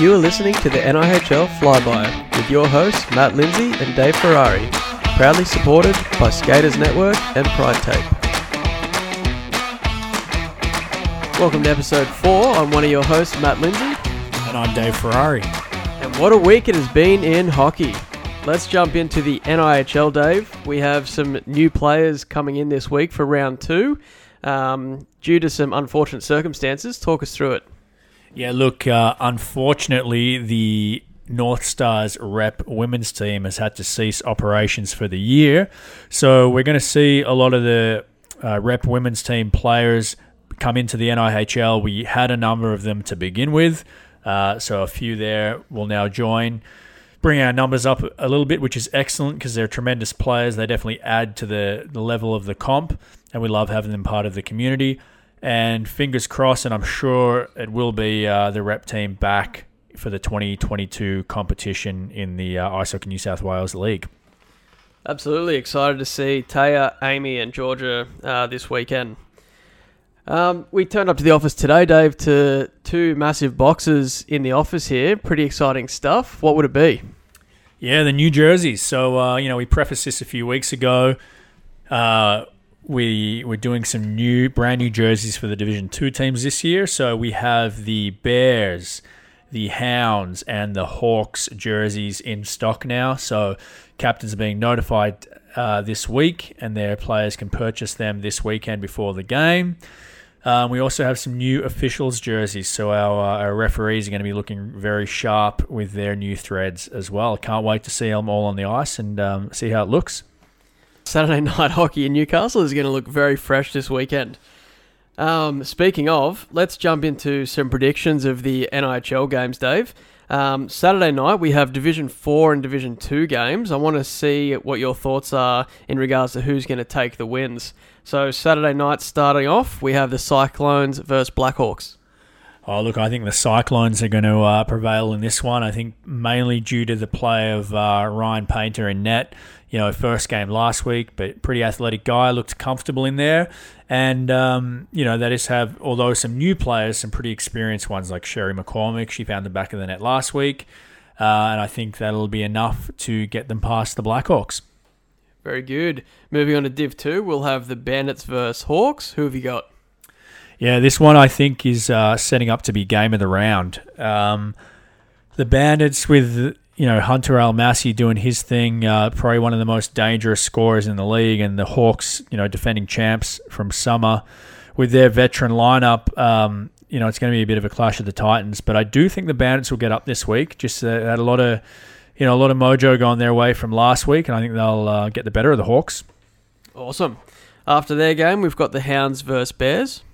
You are listening to the NIHL Flyby with your hosts Matt Lindsay and Dave Ferrari, proudly supported by Skaters Network and Pride Tape. Welcome to episode 4. I'm one of your hosts, Matt Lindsay, And I'm Dave Ferrari. and what a week it has been in hockey. Let's jump into the NIHL, Dave. We have some new players coming in this week for round two. Um, due to some unfortunate circumstances, talk us through it. Yeah, look, uh, unfortunately, the North Stars rep women's team has had to cease operations for the year. So we're going to see a lot of the uh, rep women's team players come into the NIHL. We had a number of them to begin with. Uh, so a few there will now join. Bring our numbers up a little bit, which is excellent because they're tremendous players. They definitely add to the, the level of the comp, and we love having them part of the community. And fingers crossed, and I'm sure it will be uh, the rep team back for the 2022 competition in the uh, Ice Hockey New South Wales League. Absolutely excited to see Taya, Amy, and Georgia uh, this weekend. Um, we turned up to the office today, Dave, to two massive boxes in the office here. Pretty exciting stuff. What would it be? Yeah, the new jerseys. So uh, you know, we prefaced this a few weeks ago. We we're doing some new, brand new jerseys for the Division Two teams this year. So we have the Bears, the Hounds, and the Hawks jerseys in stock now. So captains are being notified uh, this week, and their players can purchase them this weekend before the game. Um, we also have some new officials jerseys, so our, uh, our referees are going to be looking very sharp with their new threads as well. Can't wait to see them all on the ice and um, see how it looks. Saturday night hockey in Newcastle is going to look very fresh this weekend. Um, speaking of, let's jump into some predictions of the NIHL games, Dave. Um, Saturday night we have Division Four and Division Two games. I want to see what your thoughts are in regards to who's going to take the wins. So Saturday night, starting off, we have the Cyclones versus Blackhawks. Oh, look, I think the Cyclones are going to uh, prevail in this one. I think mainly due to the play of uh, Ryan Painter in net. You know, first game last week, but pretty athletic guy, looked comfortable in there. And, um, you know, they just have, although some new players, some pretty experienced ones like Sherry McCormick. She found the back of the net last week. Uh, and I think that'll be enough to get them past the Blackhawks. Very good. Moving on to Div Two, we'll have the Bandits versus Hawks. Who have you got? Yeah, this one I think is uh, setting up to be game of the round. Um, the Bandits with you know Hunter Almasi doing his thing, uh, probably one of the most dangerous scorers in the league, and the Hawks, you know, defending champs from summer with their veteran lineup. Um, you know, it's going to be a bit of a clash of the Titans, but I do think the Bandits will get up this week. Just uh, had a lot of you know a lot of mojo going their way from last week, and I think they'll uh, get the better of the Hawks. Awesome. After their game, we've got the Hounds versus Bears.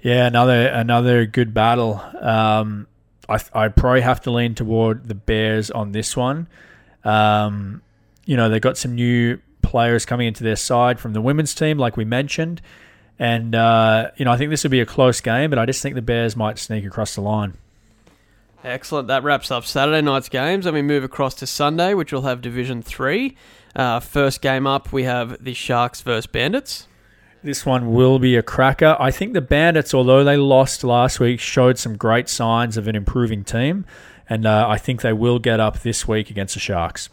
Yeah, another another good battle. Um, I I probably have to lean toward the Bears on this one. Um, you know, they got some new players coming into their side from the women's team, like we mentioned, and uh, you know I think this will be a close game, but I just think the Bears might sneak across the line. Excellent. That wraps up Saturday night's games. And we move across to Sunday, which will have Division 3. Uh, first game up, we have the Sharks versus Bandits. This one will be a cracker. I think the Bandits, although they lost last week, showed some great signs of an improving team, and uh, I think they will get up this week against the Sharks.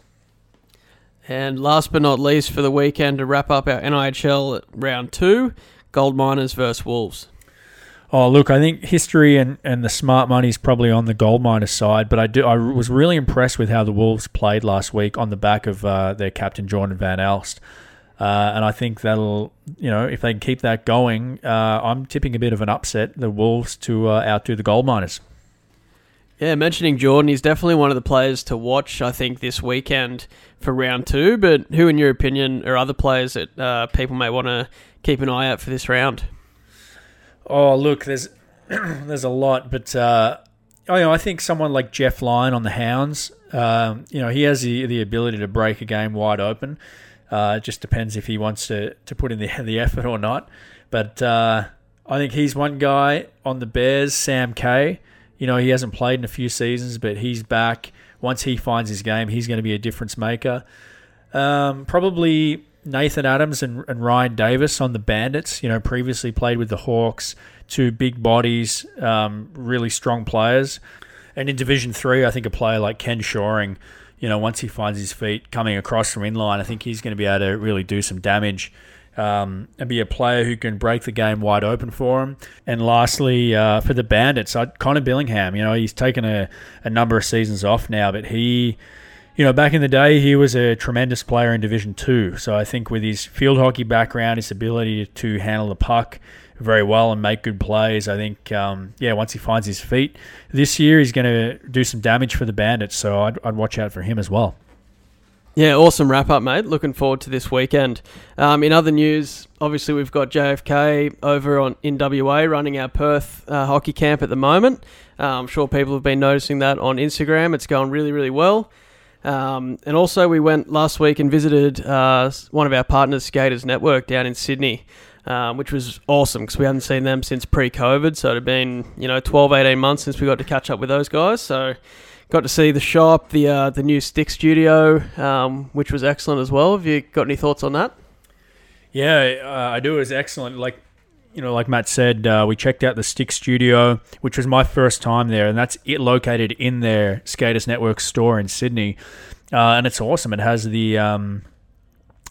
And last but not least, for the weekend, to wrap up our NIHL round two, Gold Miners versus Wolves. Oh, look, I think history and, and the smart money is probably on the gold miners side, but I do I was really impressed with how the Wolves played last week on the back of uh, their captain Jordan Van Elst. Uh, and I think that'll, you know, if they can keep that going, uh, I'm tipping a bit of an upset, the Wolves to uh, outdo the gold miners. Yeah, mentioning Jordan, he's definitely one of the players to watch, I think, this weekend for round two. But who, in your opinion, are other players that uh, people may want to keep an eye out for this round? Oh, look, there's there's a lot, but uh, oh, you know, I think someone like Jeff Lyon on the Hounds, um, you know, he has the, the ability to break a game wide open. Uh, it just depends if he wants to, to put in the the effort or not. But uh, I think he's one guy on the Bears, Sam Kay. You know, he hasn't played in a few seasons, but he's back. Once he finds his game, he's going to be a difference maker. Um, probably Nathan Adams and, and Ryan Davis on the Bandits. You know, previously played with the Hawks, two big bodies, um, really strong players. And in Division Three, I think a player like Ken Shoring, you know, once he finds his feet coming across from inline, I think he's going to be able to really do some damage. Um, and be a player who can break the game wide open for him. And lastly, uh, for the Bandits, Connor Billingham, you know, he's taken a, a number of seasons off now, but he you know, back in the day, he was a tremendous player in Division Two. So I think with his field hockey background, his ability to handle the puck very well and make good plays, I think, um, yeah, once he finds his feet this year, he's going to do some damage for the Bandits. So I'd, I'd watch out for him as well. Yeah, awesome wrap up, mate. Looking forward to this weekend. Um, in other news, obviously we've got JFK over on in WA running our Perth uh, hockey camp at the moment. Uh, I'm sure people have been noticing that on Instagram. It's going really, really well. Um, and also, we went last week and visited uh, one of our partners, Skaters Network, down in Sydney, um, which was awesome because we hadn't seen them since pre COVID. So it had been, you know, 12, 18 months since we got to catch up with those guys. So got to see the shop, the uh, the new stick studio, um, which was excellent as well. Have you got any thoughts on that? Yeah, uh, I do. It was excellent. Like you know, like Matt said, uh, we checked out the Stick Studio, which was my first time there, and that's it located in their Skaters Network store in Sydney, uh, and it's awesome. It has the, um,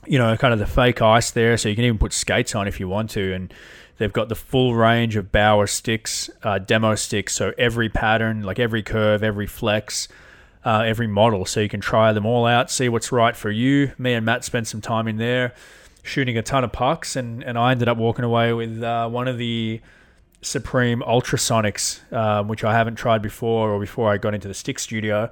you know, kind of the fake ice there, so you can even put skates on if you want to, and they've got the full range of Bauer sticks, uh, demo sticks, so every pattern, like every curve, every flex. Uh, every model, so you can try them all out, see what's right for you. Me and Matt spent some time in there shooting a ton of pucks, and, and I ended up walking away with uh, one of the Supreme Ultrasonics, uh, which I haven't tried before or before I got into the stick studio.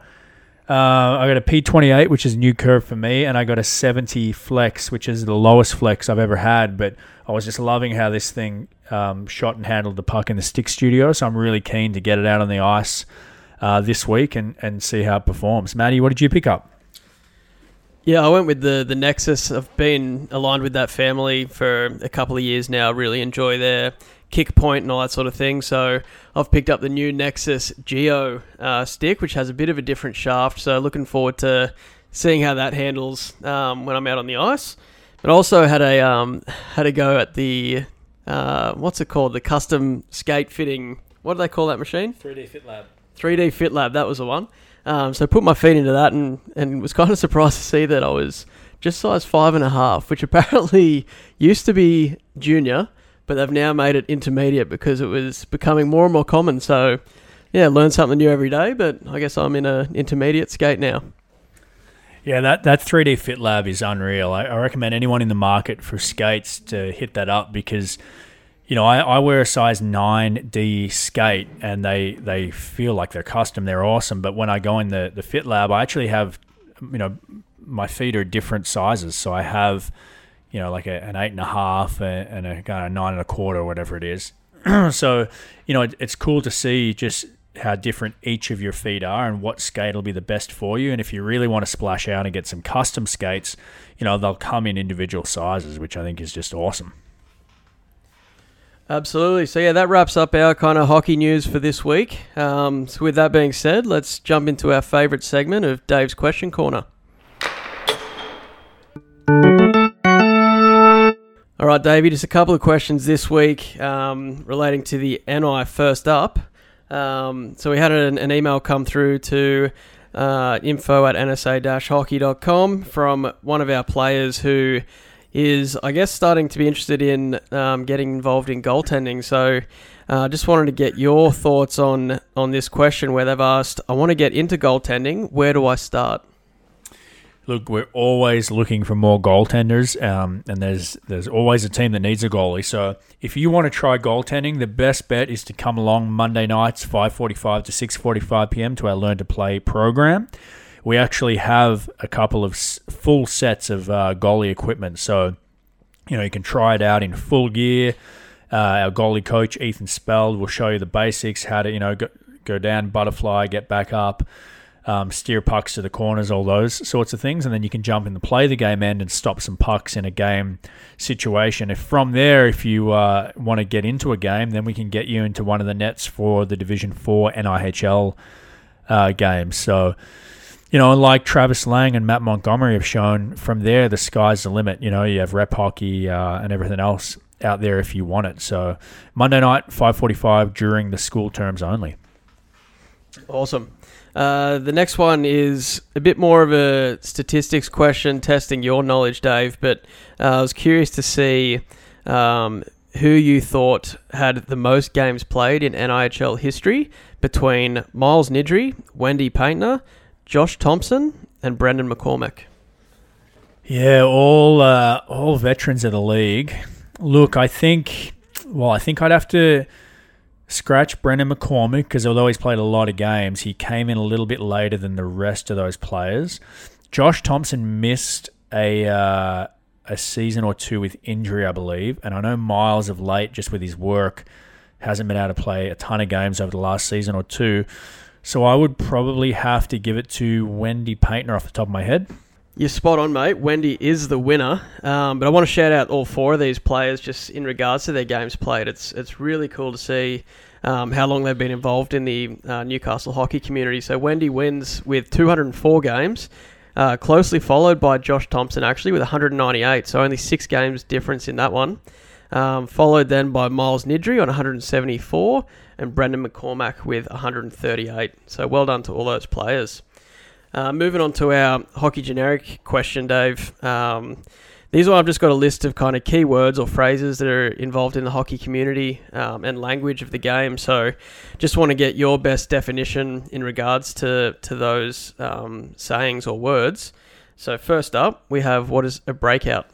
Uh, I got a P28, which is a new curve for me, and I got a 70 flex, which is the lowest flex I've ever had. But I was just loving how this thing um, shot and handled the puck in the stick studio, so I'm really keen to get it out on the ice uh, this week and, and see how it performs. Maddie, what did you pick up? Yeah, I went with the the Nexus. I've been aligned with that family for a couple of years now. Really enjoy their kick point and all that sort of thing. So I've picked up the new Nexus Geo uh, stick, which has a bit of a different shaft. So looking forward to seeing how that handles um, when I'm out on the ice. But also had a um, had a go at the uh, what's it called? The custom skate fitting. What do they call that machine? 3D Fit Lab. 3D Fit Lab. That was the one. Um, so I put my feet into that and, and was kind of surprised to see that I was just size five and a half, which apparently used to be junior, but they've now made it intermediate because it was becoming more and more common. So yeah, learn something new every day, but I guess I'm in an intermediate skate now. Yeah, that, that 3D Fit Lab is unreal. I, I recommend anyone in the market for skates to hit that up because – you know, I, I wear a size 9D skate and they, they feel like they're custom. They're awesome. But when I go in the, the Fit Lab, I actually have, you know, my feet are different sizes. So I have, you know, like a, an eight and a half and a kind of nine and a quarter or whatever it is. so, you know, it, it's cool to see just how different each of your feet are and what skate will be the best for you. And if you really want to splash out and get some custom skates, you know, they'll come in individual sizes, which I think is just awesome. Absolutely. So, yeah, that wraps up our kind of hockey news for this week. Um, so, with that being said, let's jump into our favourite segment of Dave's Question Corner. All right, Davey, just a couple of questions this week um, relating to the NI first up. Um, so, we had an, an, email come through to uh, info at nsa hockey.com from one of our players who is, I guess, starting to be interested in um, getting involved in goaltending. So, I uh, just wanted to get your thoughts on on this question where they've asked, "I want to get into goaltending. Where do I start?" Look, we're always looking for more goaltenders, um, and there's there's always a team that needs a goalie. So if you want to try goaltending, the best bet is to come along Monday nights, 5:45 to 6:45 p.m. to our Learn to Play program we actually have a couple of full sets of uh, goalie equipment. So, you know, you can try it out in full gear. Uh, our goalie coach, Ethan Speld, will show you the basics how to, you know, go, go down, butterfly, get back up, um, steer pucks to the corners, all those sorts of things. And then you can jump in the play the game end and stop some pucks in a game situation. If from there, if you uh, want to get into a game, then we can get you into one of the nets for the Division 4 NIHL uh, games. So, you know, like Travis Lang and Matt Montgomery have shown, from there the sky's the limit. You know, you have rep hockey uh, and everything else out there if you want it. So Monday night, five forty-five during the school terms only. Awesome. Uh, the next one is a bit more of a statistics question, testing your knowledge, Dave. But uh, I was curious to see um, who you thought had the most games played in NIHL history between Miles Nidri, Wendy Paintner, Josh Thompson, and Brendan McCormack. Yeah, all uh, all veterans of the league. Look, I think. Well, I think I'd have to scratch Brendan McCormack because although he's played a lot of games, he came in a little bit later than the rest of those players. Josh Thompson missed a uh, a season or two with injury, I believe, and I know Miles of late, just with his work, hasn't been able to play a ton of games over the last season or two. So I would probably have to give it to Wendy Paintner off the top of my head. You're spot on, mate. Wendy is the winner. Um, but I want to shout out all four of these players just in regards to their games played. It's it's really cool to see um, how long they've been involved in the uh, Newcastle hockey community. So Wendy wins with 204 games, uh, closely followed by Josh Thompson actually with 198. So only six games difference in that one. Um, followed then by Miles Nidri on 174 and Brendan McCormack with 138. So well done to all those players. Uh, moving on to our hockey generic question, Dave. Um, these are I've just got a list of kind of keywords or phrases that are involved in the hockey community um, and language of the game. So, just want to get your best definition in regards to to those um, sayings or words. So, first up, we have what is a breakout.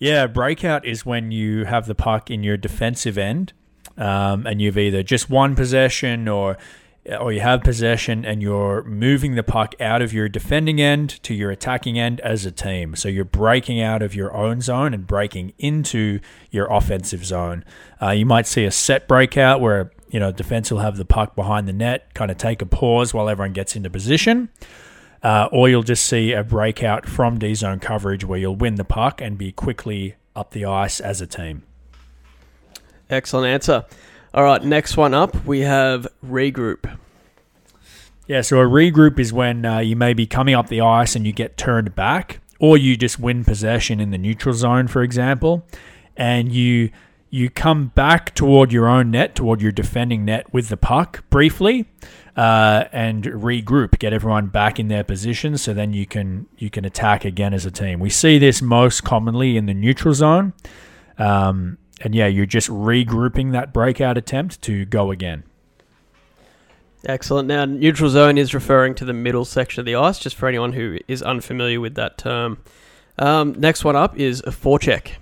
Yeah, breakout is when you have the puck in your defensive end, um, and you've either just one possession or or you have possession and you're moving the puck out of your defending end to your attacking end as a team. So you're breaking out of your own zone and breaking into your offensive zone. Uh, you might see a set breakout where you know defense will have the puck behind the net, kind of take a pause while everyone gets into position. Uh, or you'll just see a breakout from D zone coverage where you'll win the puck and be quickly up the ice as a team. Excellent answer. All right, next one up, we have regroup. Yeah, so a regroup is when uh, you may be coming up the ice and you get turned back, or you just win possession in the neutral zone, for example, and you you come back toward your own net, toward your defending net with the puck briefly, uh, and regroup, get everyone back in their positions, so then you can you can attack again as a team. We see this most commonly in the neutral zone. Um, and yeah, you're just regrouping that breakout attempt to go again. Excellent. Now, neutral zone is referring to the middle section of the ice, just for anyone who is unfamiliar with that term. Um, next one up is a forecheck.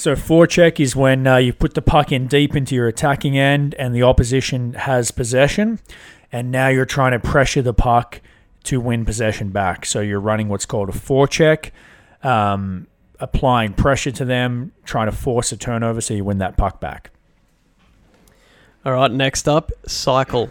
So, forecheck is when uh, you put the puck in deep into your attacking end and the opposition has possession, and now you're trying to pressure the puck to win possession back. So, you're running what's called a forecheck. Um, applying pressure to them, trying to force a turnover so you win that puck back. All right, next up, cycle.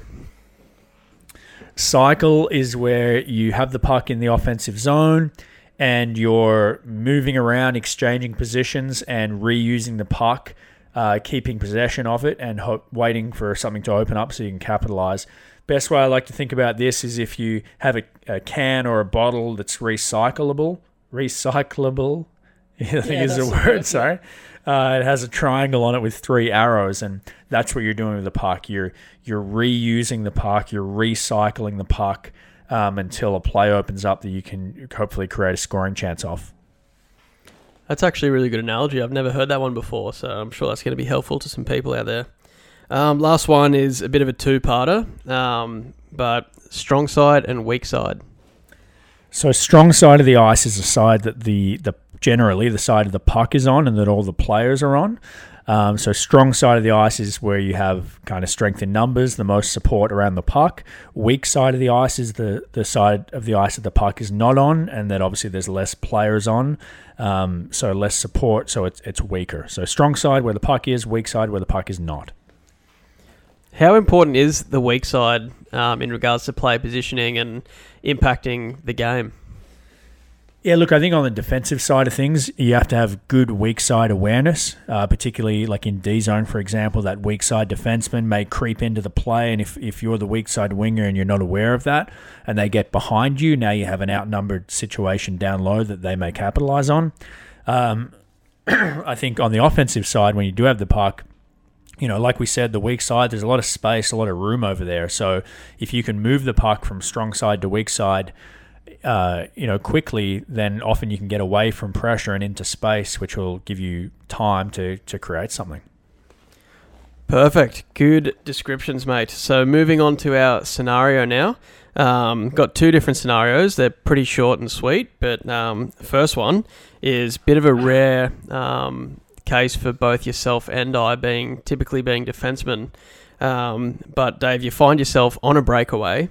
Cycle is where you have the puck in the offensive zone and you're moving around, exchanging positions, and reusing the puck, uh, keeping possession of it, and ho- waiting for something to open up so you can capitalize. Best way I like to think about this is if you have a, a can or a bottle that's recyclable, recyclable, I think yeah, is the word. Sorry. Uh, it has a triangle on it with three arrows, and that's what you're doing with the puck. You're you're reusing the puck. You're recycling the puck um, until a play opens up that you can hopefully create a scoring chance off. That's actually a really good analogy. I've never heard that one before, so I'm sure that's going to be helpful to some people out there. Um, last one is a bit of a two-parter, um, but strong side and weak side. So strong side of the ice is the side that the the generally the side of the puck is on and that all the players are on. Um, so strong side of the ice is where you have kind of strength in numbers, the most support around the puck. Weak side of the ice is the the side of the ice that the puck is not on, and that obviously there's less players on, um, so less support, so it's it's weaker. So strong side where the puck is, weak side where the puck is not. How important is the weak side um, in regards to play positioning and impacting the game? Yeah, look, I think on the defensive side of things, you have to have good weak side awareness, uh, particularly like in D zone, for example. That weak side defenseman may creep into the play, and if, if you're the weak side winger and you're not aware of that, and they get behind you, now you have an outnumbered situation down low that they may capitalize on. Um, I think on the offensive side, when you do have the puck, you know, like we said, the weak side, there's a lot of space, a lot of room over there. So if you can move the puck from strong side to weak side, uh, you know, quickly, then often you can get away from pressure and into space, which will give you time to, to create something. Perfect. Good descriptions, mate. So moving on to our scenario now. Um, got two different scenarios. They're pretty short and sweet, but um, first one is a bit of a rare um, case for both yourself and I being typically being defensemen. Um, but Dave, you find yourself on a breakaway.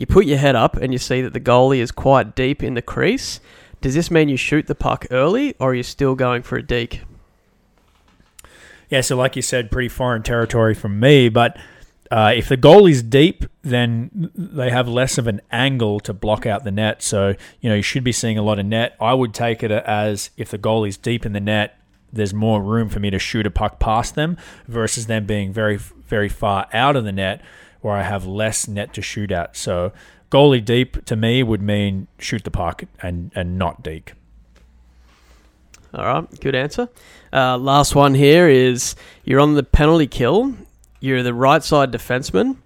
You put your head up and you see that the goalie is quite deep in the crease. Does this mean you shoot the puck early, or are you still going for a deke? Yeah, so like you said, pretty foreign territory from me, but uh, if the goal is deep, then they have less of an angle to block out the net. So, you know, you should be seeing a lot of net. I would take it as if the goal is deep in the net, there's more room for me to shoot a puck past them versus them being very, very far out of the net where I have less net to shoot at. So, goalie deep to me would mean shoot the puck and, and not deke. All right, good answer. Uh, last one here is you're on the penalty kill you're the right side defenseman.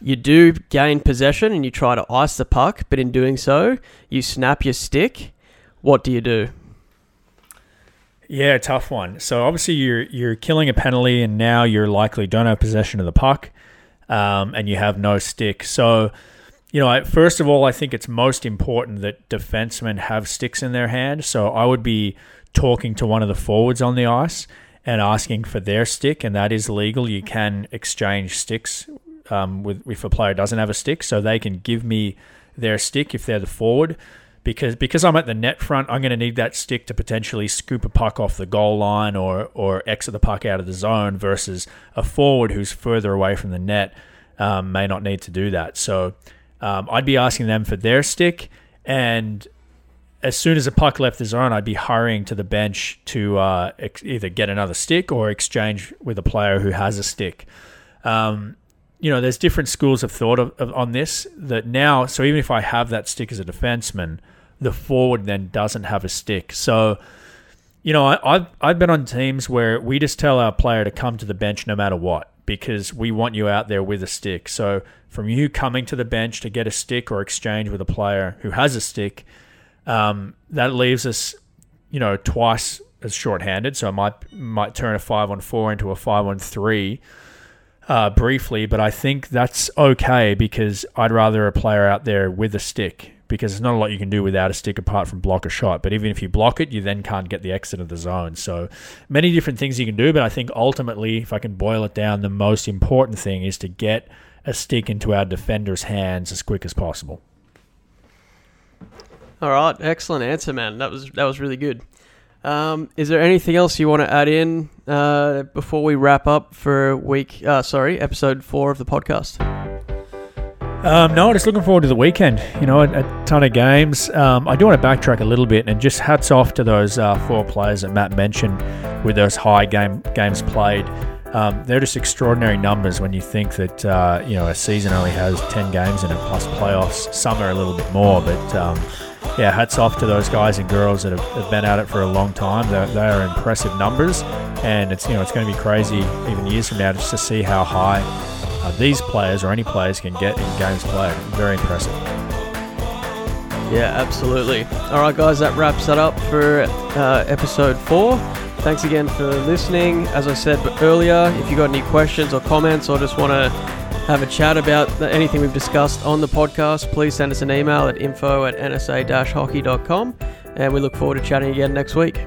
You do gain possession and you try to ice the puck, but in doing so, you snap your stick. What do you do? Yeah, tough one. So obviously you're you're killing a penalty, and now you're likely don't have possession of the puck, um, and you have no stick. So, you know, first of all, I think it's most important that defensemen have sticks in their hand. So I would be talking to one of the forwards on the ice and asking for their stick, and that is legal. You can exchange sticks um, with if a player doesn't have a stick, so they can give me their stick if they're the forward. Because because I'm at the net front, I'm going to need that stick to potentially scoop a puck off the goal line or or exit the puck out of the zone. Versus a forward who's further away from the net um, may not need to do that. So um, I'd be asking them for their stick and as soon as a puck left the zone, I'd be hurrying to the bench to uh, ex- either get another stick or exchange with a player who has a stick. Um, you know, there's different schools of thought of, of, on this. That now, so even if I have that stick as a defenseman, the forward then doesn't have a stick. So, you know, I, I've I've been on teams where we just tell our player to come to the bench no matter what because we want you out there with a stick. So, from you coming to the bench to get a stick or exchange with a player who has a stick um, that leaves us, you know, twice as short-handed. So I might might turn a five on four into a five on three. Uh, briefly, but I think that's okay because I'd rather a player out there with a stick because there's not a lot you can do without a stick apart from block a shot. But even if you block it, you then can't get the exit of the zone. So many different things you can do. But I think ultimately, if I can boil it down, the most important thing is to get a stick into our defender's hands as quick as possible. All right, excellent answer, man. That was that was really good. Um, is there anything else you want to add in uh, before we wrap up for week? Uh, sorry, episode four of the podcast. Um, no, just looking forward to the weekend. You know, a, a ton of games. Um, I do want to backtrack a little bit and just hats off to those uh, four players that Matt mentioned with those high game games played. Um, they're just extraordinary numbers when you think that uh, you know a season only has ten games in it plus playoffs. Some are a little bit more, but um, yeah, hats off to those guys and girls that have, have been at it for a long time. They're, they are impressive numbers, and it's you know it's going to be crazy even years from now just to see how high uh, these players or any players can get in games played. Very impressive. Yeah, absolutely. All right, guys, that wraps that up for uh, episode four. Thanks again for listening. As I said earlier, if you got any questions or comments or just want to have a chat about anything we've discussed on the podcast, please send us an email at info at nsa-hockey.com and we look forward to chatting again next week.